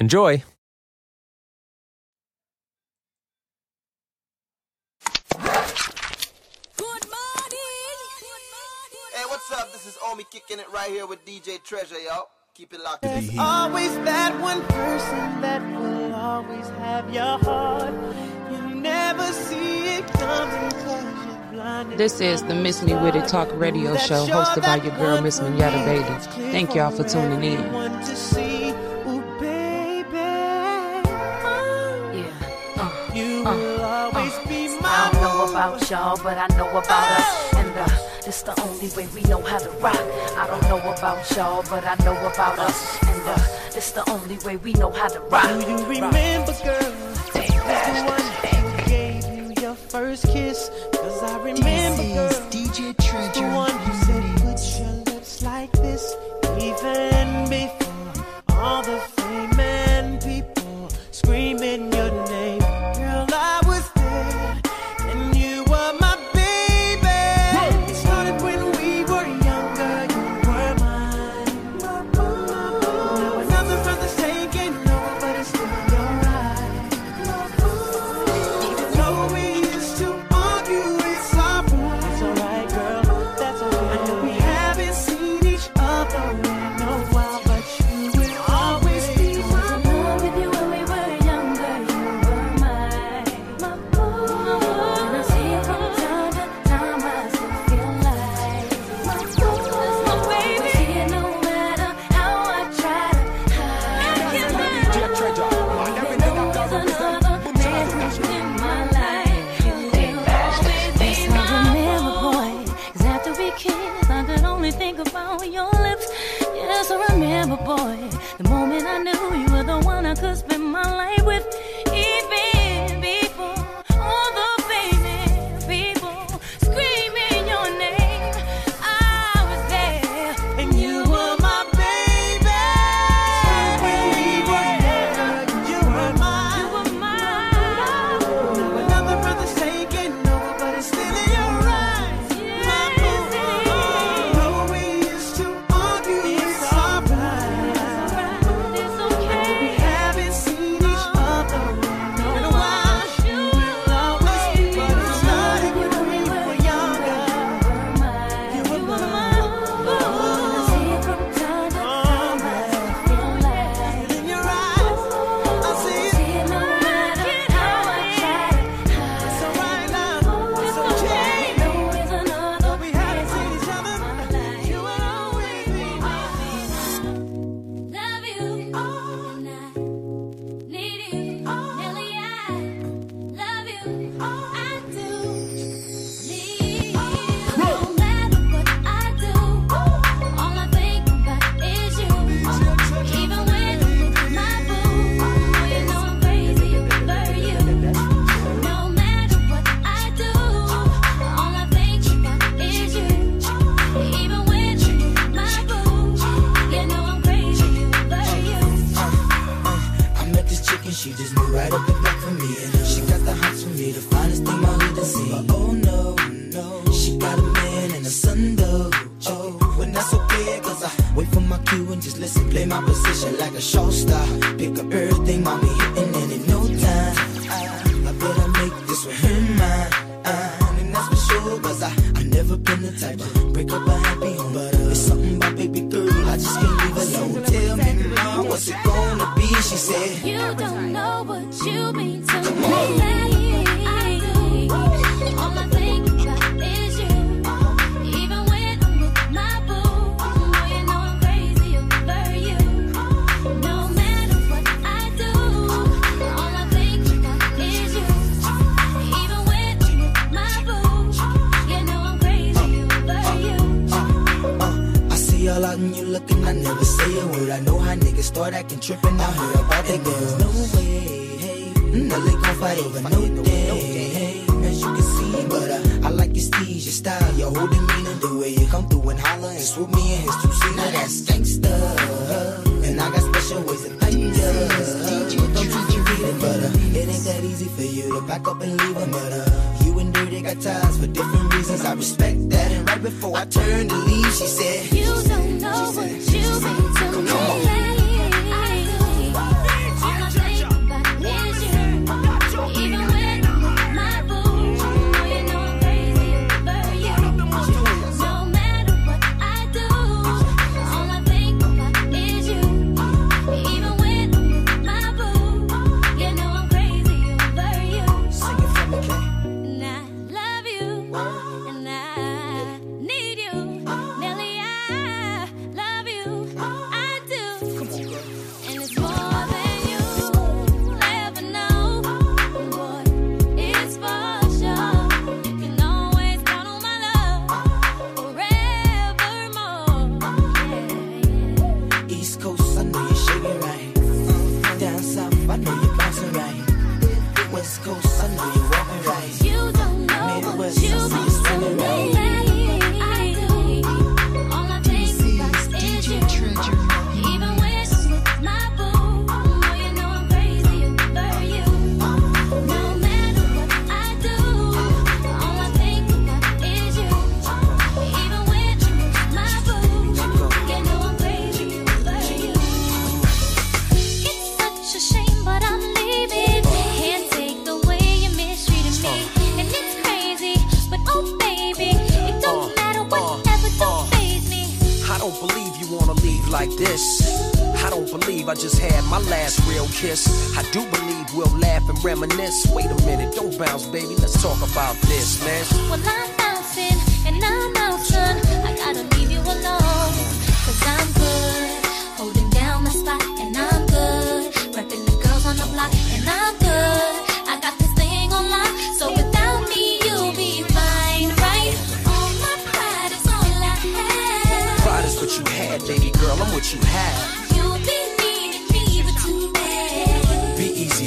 Enjoy! Hey, what's up? This is Omi kicking it right here with DJ Treasure, yo. Keep it locked. There's always that one person that will always have your heart. You never see it coming 'cause you're blinded. This is the Miss Me With It Talk radio show hosted by your girl, Miss Mignetta Bailey. Thank y'all for tuning in. About y'all, but I know about us. And uh, it's the only way we know how to rock. I don't know about y'all, but I know about us. And uh, it's the only way we know how to rock. Do you remember, girl? Who's the one who gave you your first kiss? Cause I remember, girl. DJ The one who said, put your lips like this. Even before all the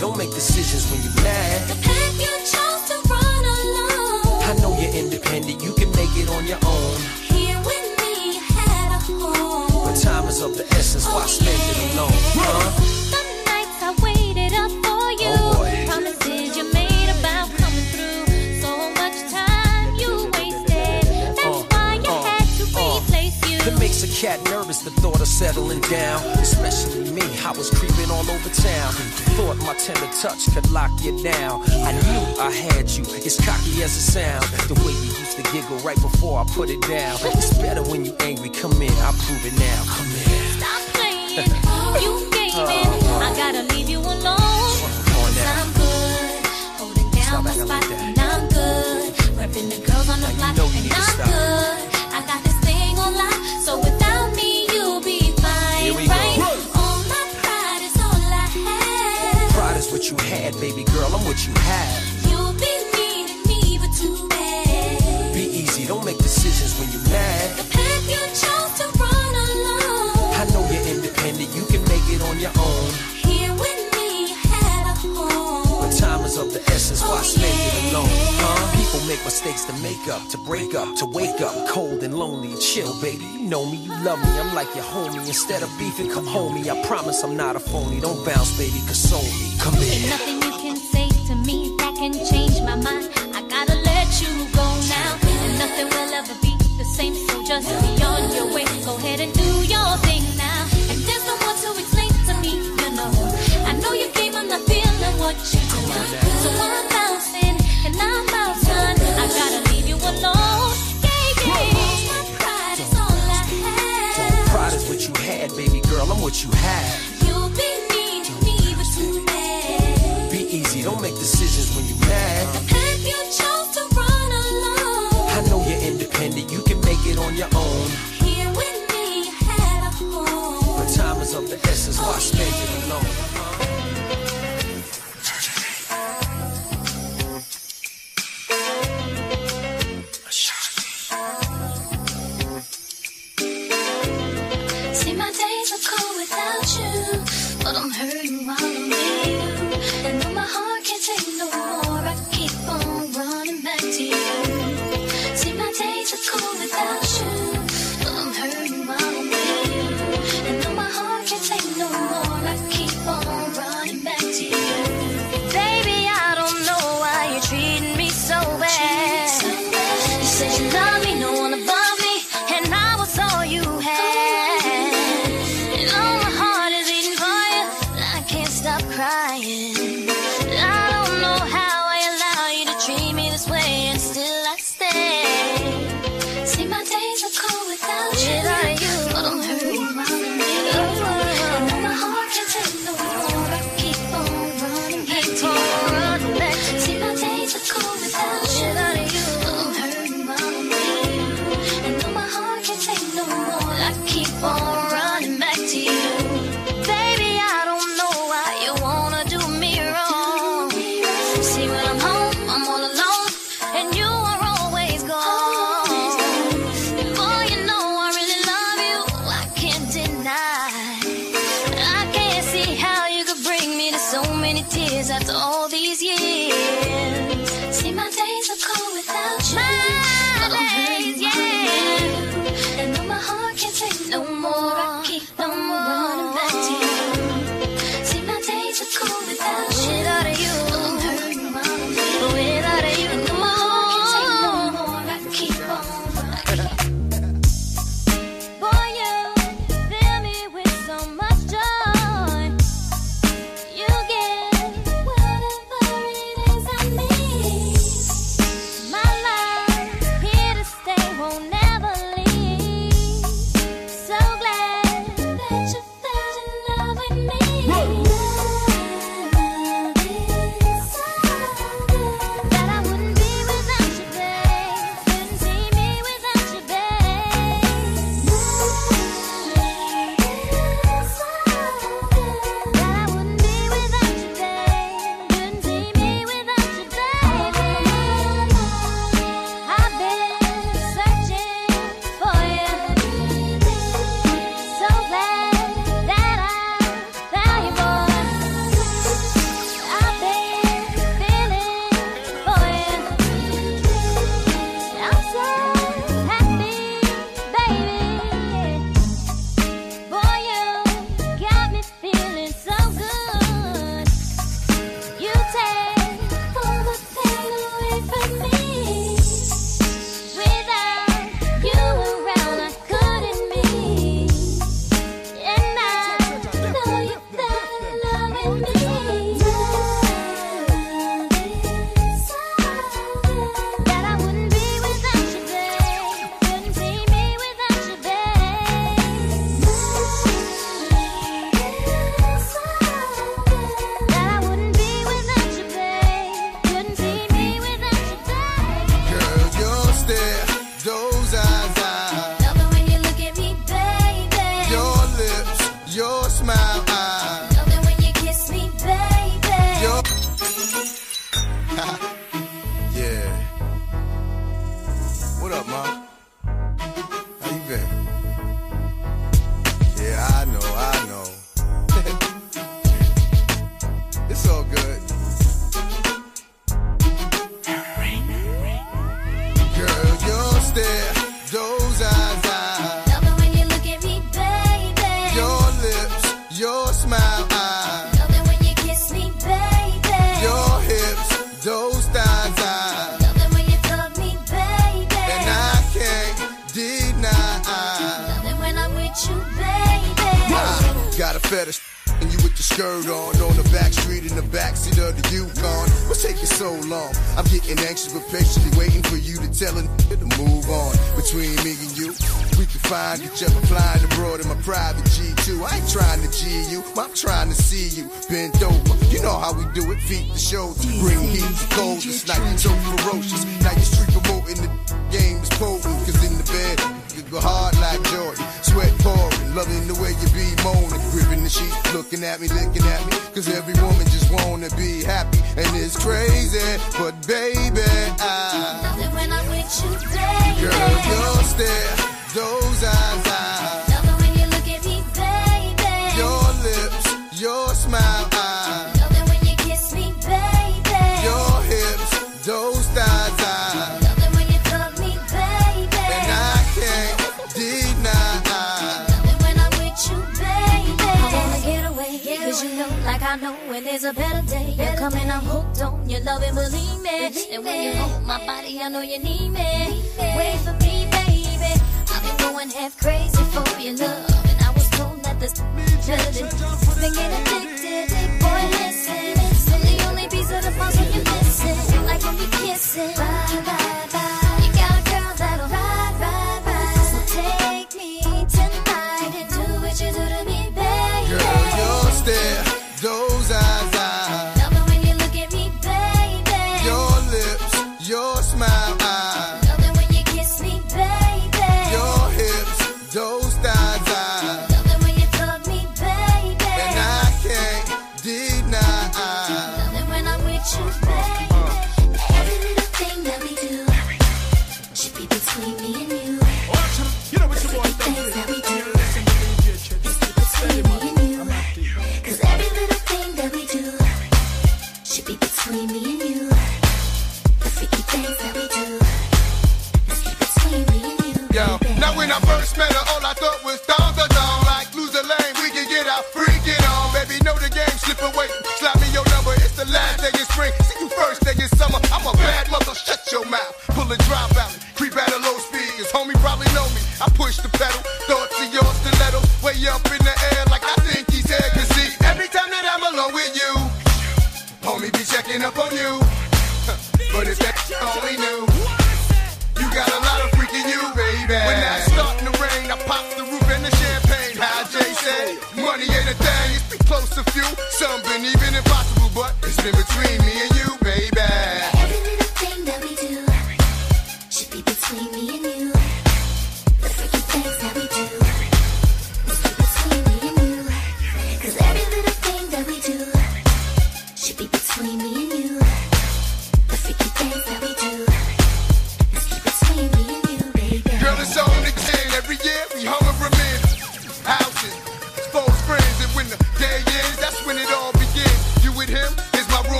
Don't make decisions when you're mad. The path you chose to run alone. I know you're independent, you can make it on your own. Here with me, you had a home. But time is of the essence, why spend it alone? Huh? The nights I waited up for you. Oh, boy. Promises you made about coming through. So much time you wasted. That's Uh, why I uh, had to uh. replace you. That makes a cat nervous, the thought of settling down. I was creeping all over town. Thought my tender touch could lock you down. I knew I had you, it's cocky as it sounds. The way you used to giggle right before I put it down. It's better when you angry, come in, I'll prove it now. Come in. Stop playing. you gave in. I gotta leave you alone. Cause. I'm good. Holding down my spot. like and I'm good. Repping the girls on the block. and I'm stop. good. I got this thing on lock. So without baby girl, I'm what you have. You'll be needing me, but too bad. Be easy, don't make decisions when you're mad. The path you chose to run alone. I know you're independent, you can make it on your own. Here with me, you had a home. But time is of the essence, why oh, spend it alone? Huh? People make mistakes to make up, to break up, to wake up cold and lonely. Chill, baby, you know me, you love me, I'm like your homie. Instead of beefing, come home me. I promise I'm not a phony. Don't bounce, baby, console me. Come in. You can say to me that can change my mind. I gotta let you go now. And nothing will ever be the same, so just be on your way. Go ahead and do your thing now. And there's no more to explain to me, you know. I know you came, I'm not feeling what you do. So I'm bouncing and I'm out, son. I gotta leave you alone. Yeah, yeah. My pride is all I have. Pride is what you had, baby girl, I'm what you have. You'll be needing me, but make decisions when you mad.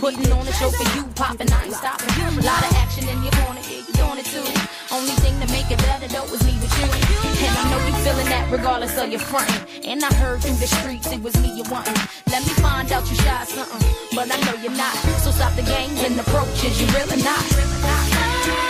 Putting on a show for you, popping, I ain't stopping. A lot of action in your corner, yeah, you doing it too. Only thing to make it better though is me with you. And I know you feeling that regardless of your frame. And I heard through the streets it was me you wanting. Let me find out you shy something, but I know you're not. So stop the games and approaches, you really not. Okay,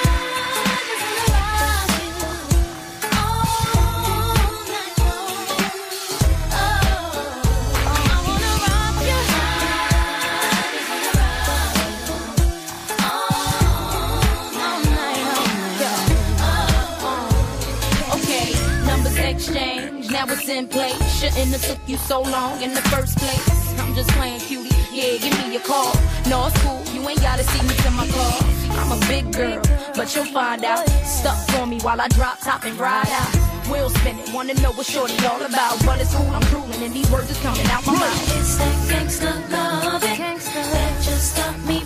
now it's in place. Shouldn't have took you so long in the first place. I'm just playing cutie, yeah, give me your call. No, it's cool, you ain't gotta see me to my car. I'm a big girl, but you'll find out. Stuck for me while I drop top and ride out. Wheel spinning, wanna know what shorty all about. But it's cool, I'm cruising, and these words is coming out my mouth. It's that gangsta love that just got me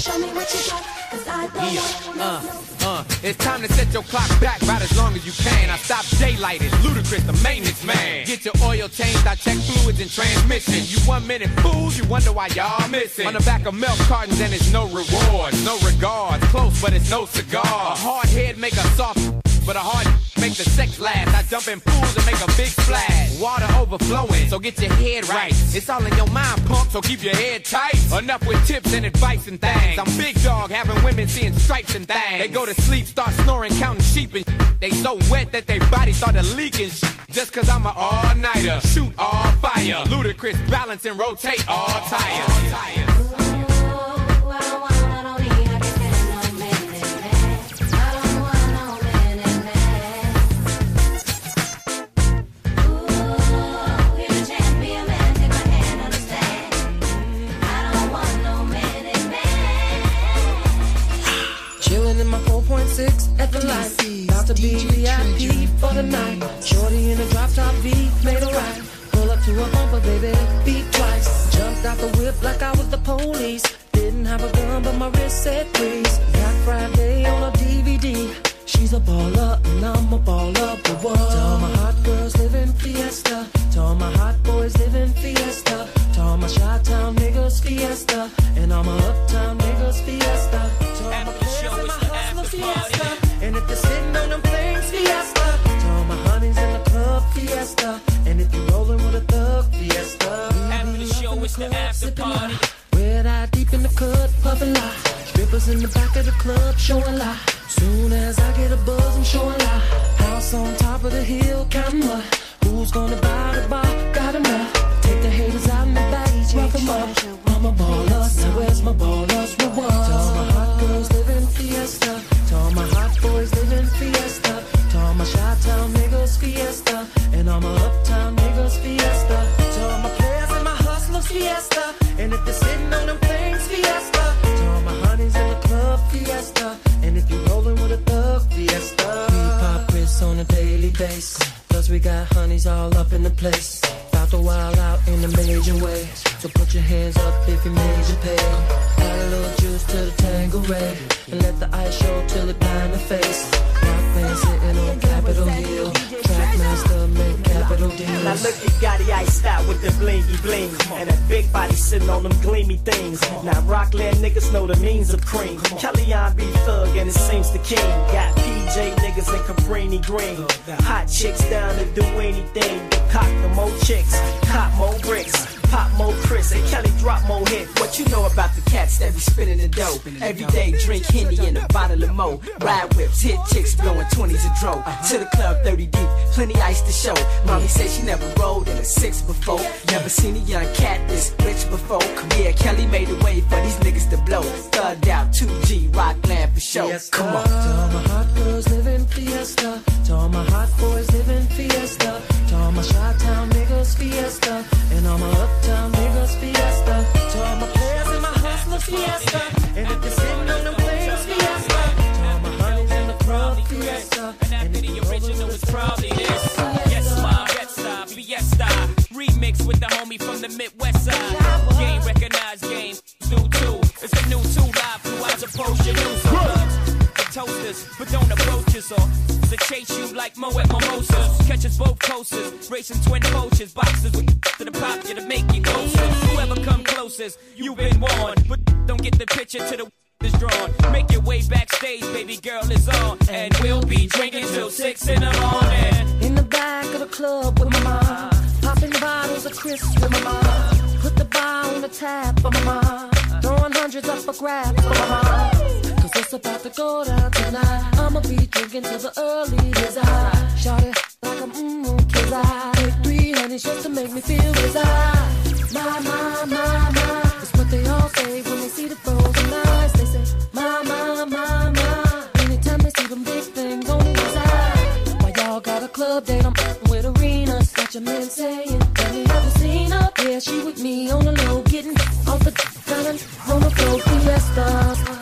show me what you got, 'cause I don't want no. Uh, uh, it's time to set your clock back about as long as you can. I stop daylight, it's ludicrous, the maintenance man. Get your oil changed, I check fluids and transmission. You one minute fools, you wonder why y'all missing. On the back of milk cartons and it's no reward, no regard. Close, but it's no cigar. A hard head make a soft, but a hard make the sex last. I jump in pools and make a big splash. Water overflowing, so get your head right. It's all in your mind, pump, so keep your head tight. Enough with tips and advice and things. I'm big dog, having women seeing stripes and things. They go to sleep, start snoring, counting sheep and they so wet that their body started leaking. Just cause I'm an all-nighter, shoot all fire. Ludacris balance and rotate all tires. I to be VIP for the night. Shorty in a drop top V, made a right. Pull up to a bumper, baby, beat twice. Jumped out the whip like I was the police. Didn't have a gun, but my wrist said freeze. Got Friday on a DVD. She's a baller, and I'm a baller, but what? To all my hot girls living fiesta. To all my hot boys living fiesta. To all my Chi-Town niggas fiesta. And all my uptown niggas fiesta. Fiesta. And if you're rolling with a thug fiesta. After the show, it's the after party. Red eye deep in the cut, puffin' lie. Strippers in the back of the club, showing lie. Soon as I get a buzz, I'm showing lie. House on top of the hill, counting what? Who's gonna buy the bar? Got enough. Take the haters out in the back, rough 'em up. I'm a baller, now where's my ballers? Picture to the is drawn. Make your way backstage, baby girl is on, and we'll be drinking till six in the morning. In the back of the club with my mom. Popping bottles of Chris with my mom. Put the bar on the tap for my mom. Throwing hundreds up for grabs for my mom. Cause it's about to go down tonight. I'ma be drinking till the early desire. Shot it like I'm mm, mmm, kids I take three honeys just to make me feel desire. My, my, my, my. They all say when they see the frozen eyes. They say, my, my, my, my. Anytime they see them big things on the side. Why y'all got a club date? I'm with arenas. Got your man saying, have you ever seen her? Yeah, she with me on the low, getting off the on the floor. Fiesta.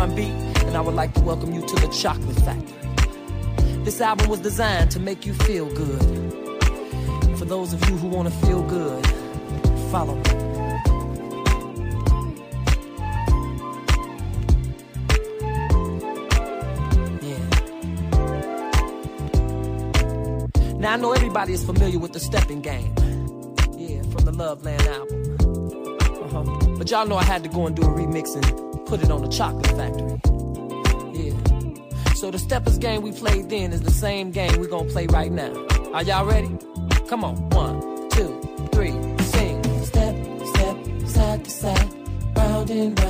R&B, and I would like to welcome you to the Chocolate Factory. This album was designed to make you feel good. For those of you who want to feel good, follow me. Now I know everybody is familiar with the stepping game. Yeah, from the Love Land album. Uh-huh. But y'all know I had to go and do a remixing put it on the chocolate factory. Yeah. So the steppers game we played then is the same game we gonna play right now. Are y'all ready? Come on, one, two, three, sing. Step, step, side to side, round and round.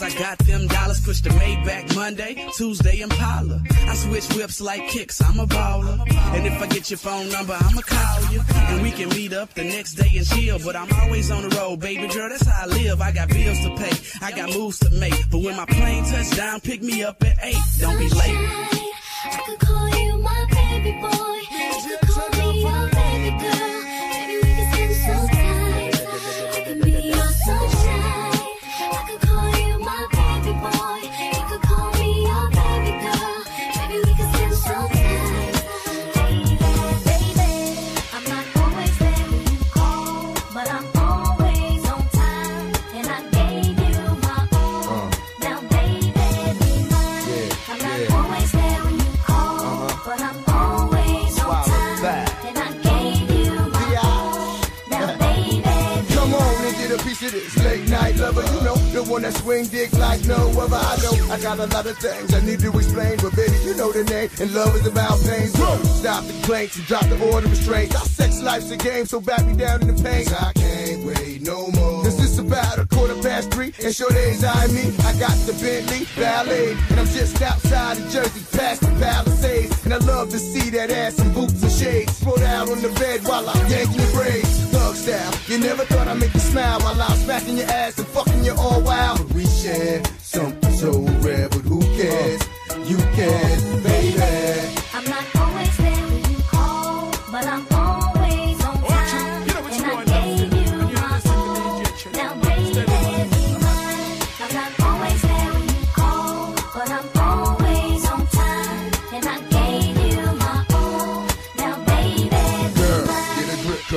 I got them dollars. Push the Maybach Monday, Tuesday Impala. I switch whips like kicks, I'm a baller. And if I get your phone number, I'ma call you. And we can meet up the next day and chill. But I'm always on the road, baby girl, that's how I live. I got bills to pay, I got moves to make. But when my plane touch down, pick me up at 8. Don't be late. I could call you my baby boy. A piece of this late night lover. You know, the one that swing dick like no other. I know I got a lot of things I need to explain, but baby, you know the name. And love is about pain. So stop the complaints and drop the order of restraints. Our sex life's a game, so back me down in the pain. I can't wait no more. This is about a quarter past three, and sure days I me. I got the Bentley Ballet, and I'm just outside of Jersey, past the Palisades. And I love to see that ass in boots and shades. Throw out on the bed while I'm yanking your braids. Thug style, you never thought I'd make you smile while I'm smacking your ass and fucking you all wild. But we share something so rare, but who cares? You can,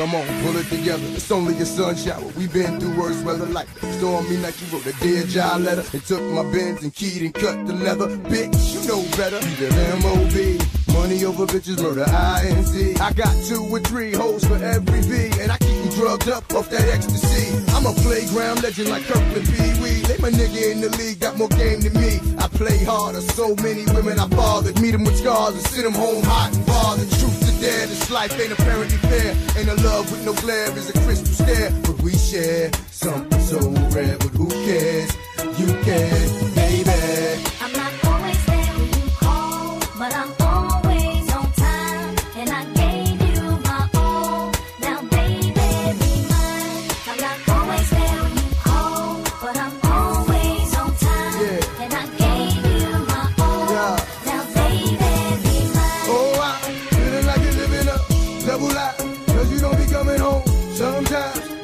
come on, pull it together. It's only a sun shower. We've been through worse weather like stormy night. You wrote a dear John letter and took my Benz and keyed and cut the leather. Bitch, you know better. M.O.B. Money over bitches, murder I.N.C. I got two or three hoes for every V, and I keep drugged up off that ecstasy. I'm a playground legend like Kirkland Pee Wee. They my nigga in the league, got more game than me. I play harder, so many women I bothered. Meet them with scars and send them home hot and bothered. Truth to dare, this life ain't apparently fair. Ain't a love with no glare, is a crystal stare. But we share something so rare, but who cares? You can, baby. I'm not always there when you call, but I'm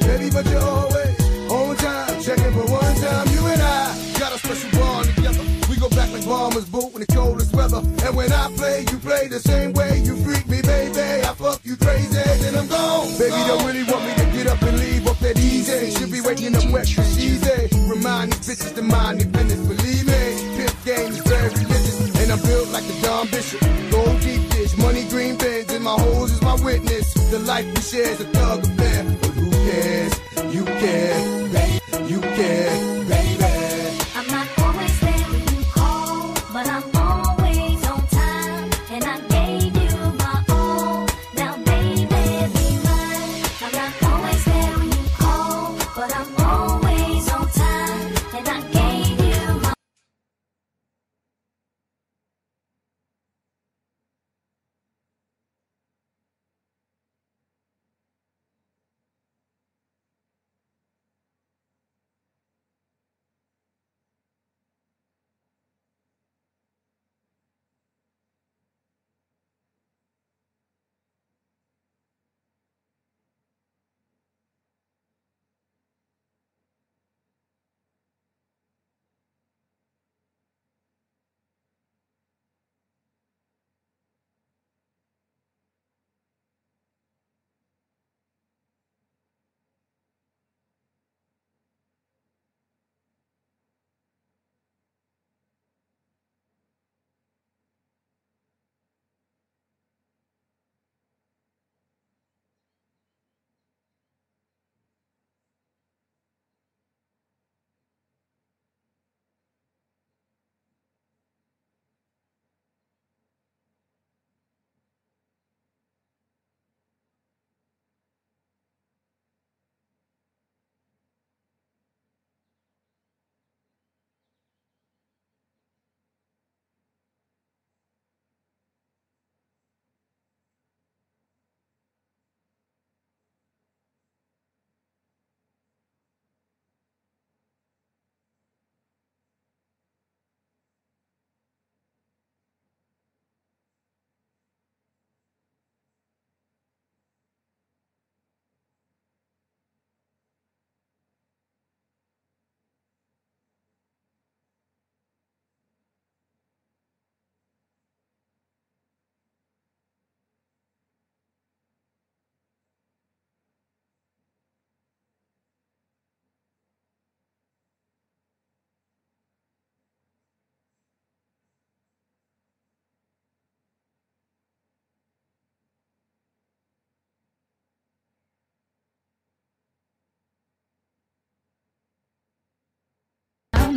baby, but you're always on time. Checking for one time, you and I got a special bond together. We go back like bombers boot in the coldest weather. And when I play, you play the same way. You freak me, baby. I fuck you crazy, then I'm gone. Baby, don't really want me to get up and leave off that easy. Should be waking up wet for easy. Remind these bitches to mind business. Believe me, pimp game is very religious. And I'm built like a Don Bishop. Gold deep dish, money green Benz, and my hoes is my witness. The life we share is a thug affair.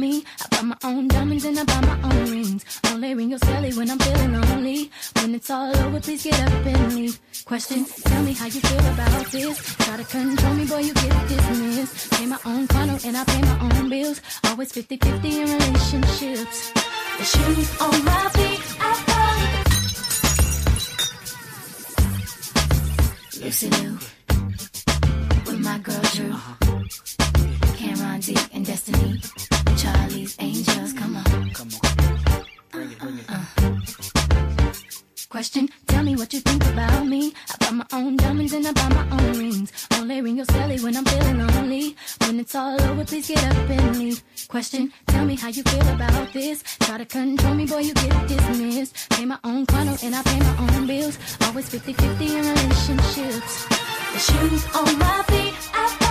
Me. I buy my own diamonds and I buy my own rings. Only ring your celly when I'm feeling lonely. When it's all over, please get up and leave. Question, tell me how you feel about this. Try to control me, boy, you get dismissed. Pay my own condo and I pay my own bills. Always 50-50 in relationships. The shoes on my feet, I follow. Lucy Liu, with my girl Drew. Cameron D and Destiny. Charlie's Angels, come on. Come on. Uh. Question, tell me what you think about me. I buy my own diamonds and I buy my own rings. Only ring your celly when I'm feeling lonely. When it's all over, please get up and leave. Question, tell me how you feel about this. Try to control me, boy, you get dismissed. Pay my own condo and I pay my own bills. Always 50-50 in relationships. The shoes on my feet, I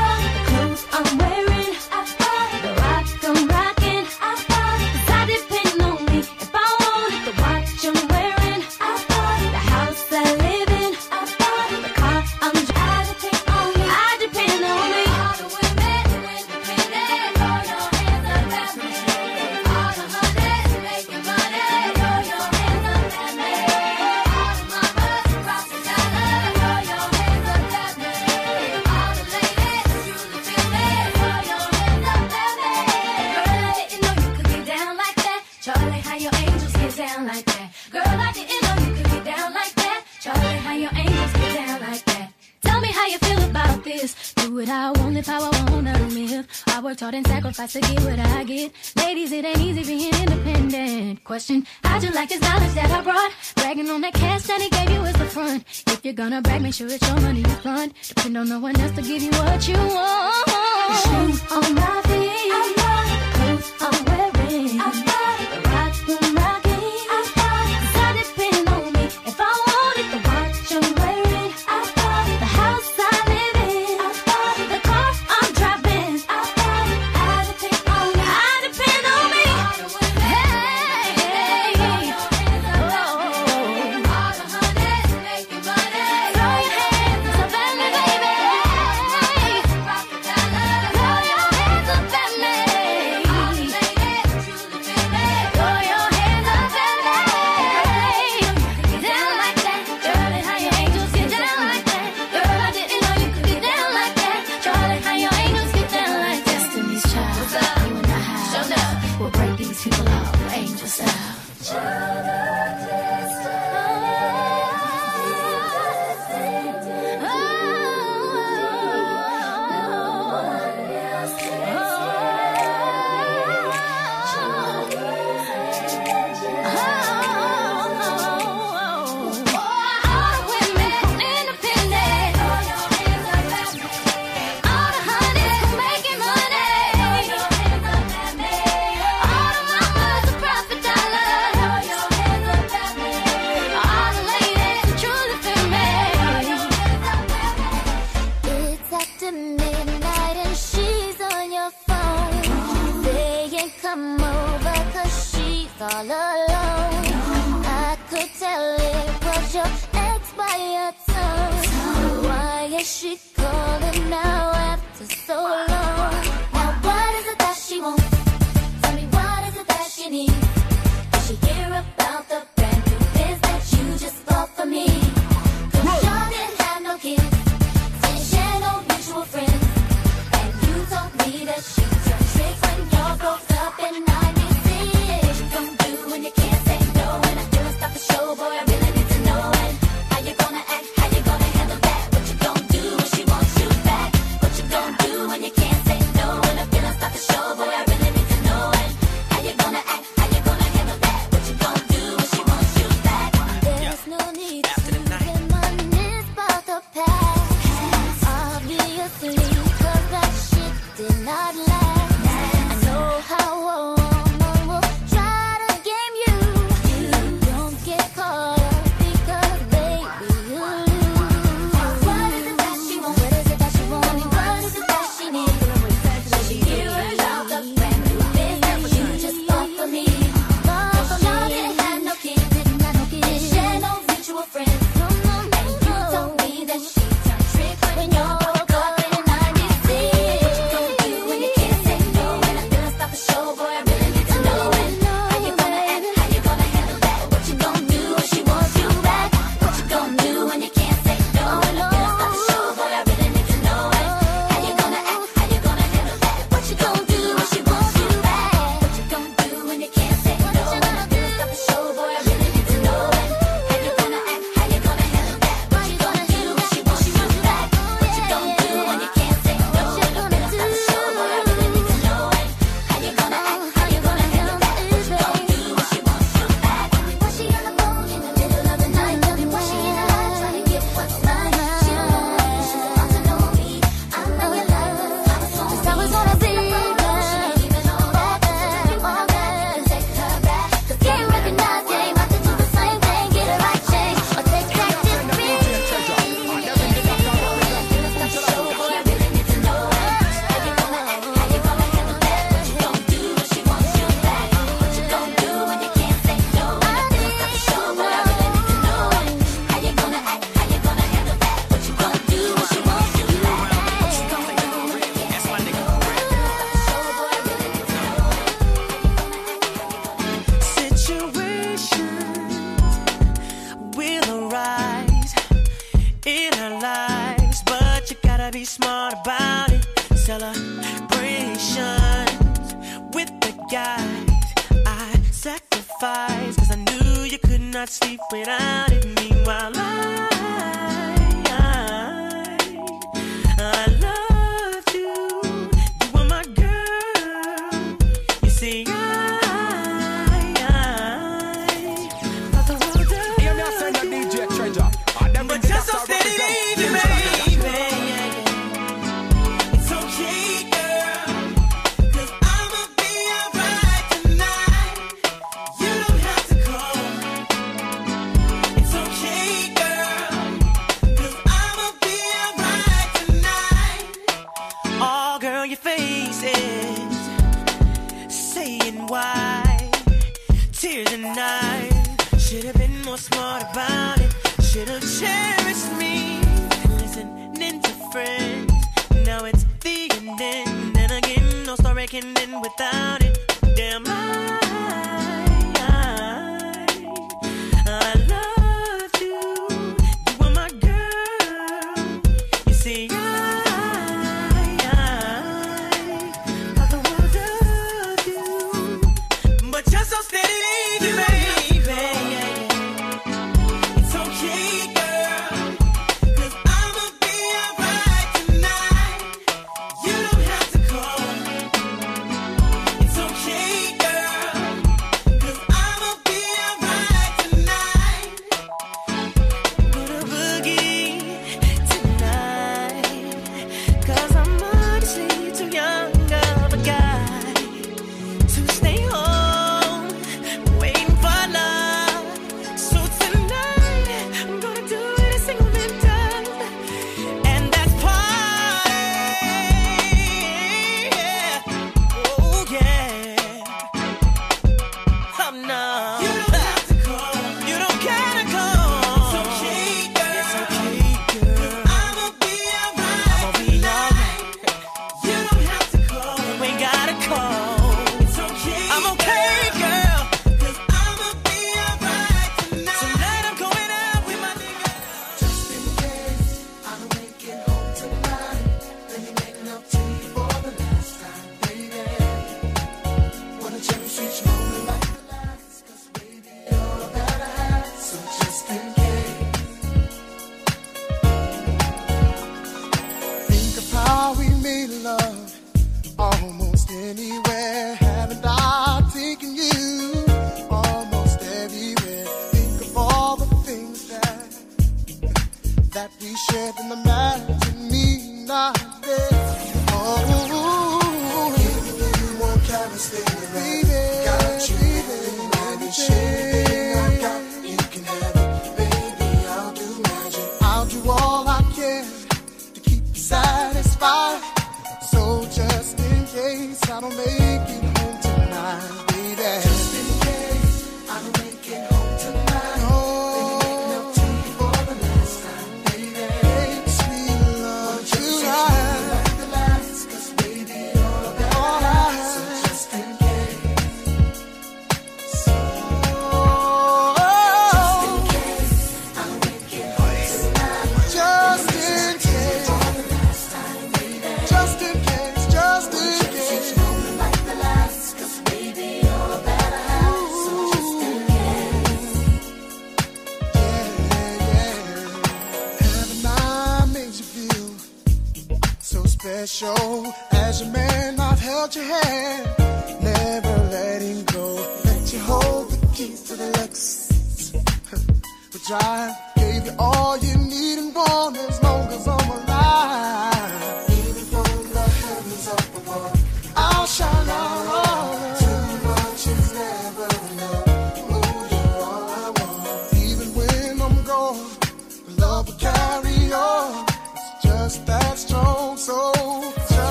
Gonna brag, make sure it's your money you fund. Depend on no one else to give you what you want. Shoes on my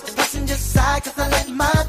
passenger side, cause I let my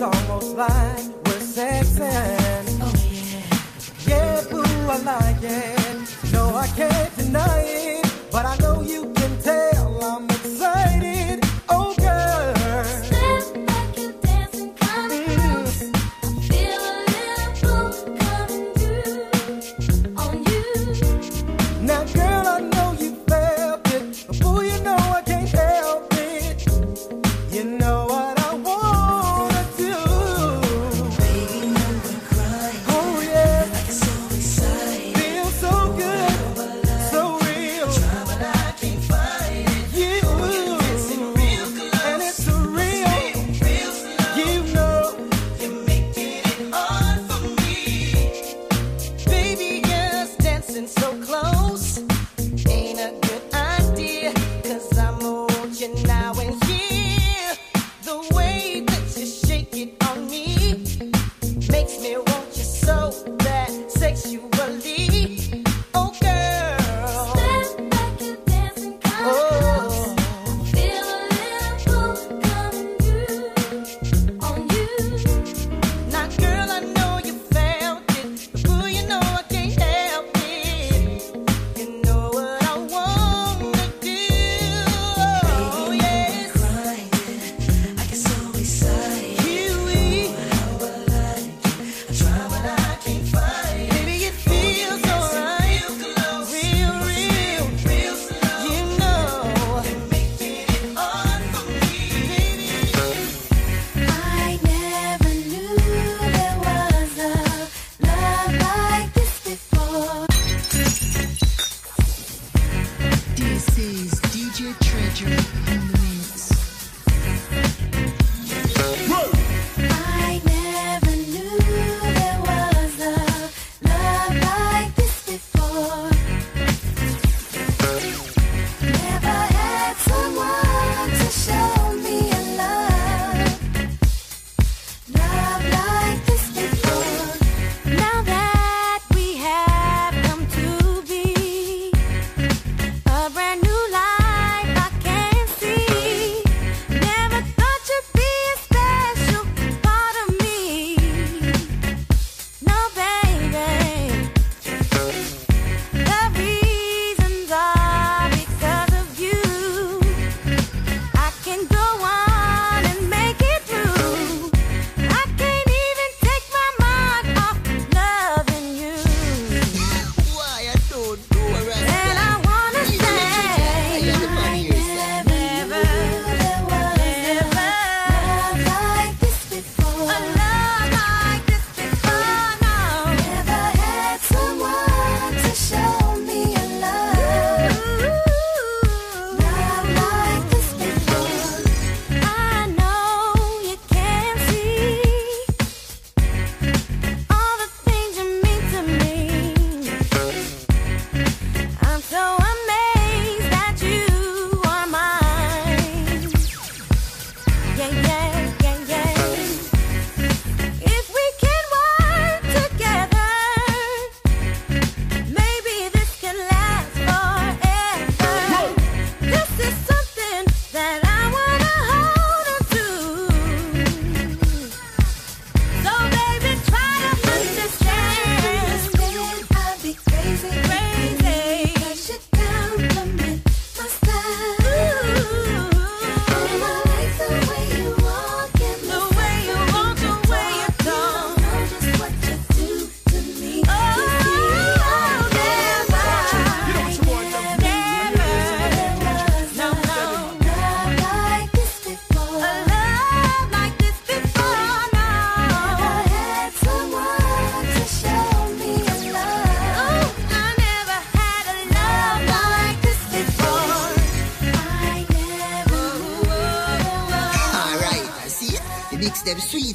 It's almost like we're sexing. Oh, yeah. yeah, boo, I like it. No, I can't deny it.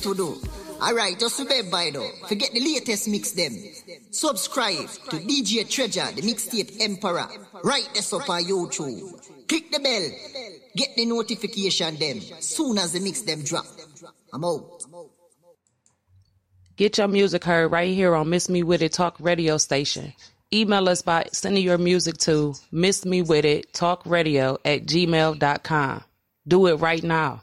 to do. Alright, just remember, you forget the latest mix them. Subscribe to DJ Treasure, the mixtape Emperor. Right this up on YouTube. Click the bell. Get the notification them soon as the mix them drop. I'm out. Get your music heard right here on Miss Me With It Talk radio station. Email us by sending your music to Miss Me With It Talk Radio at gmail.com. Do it right now.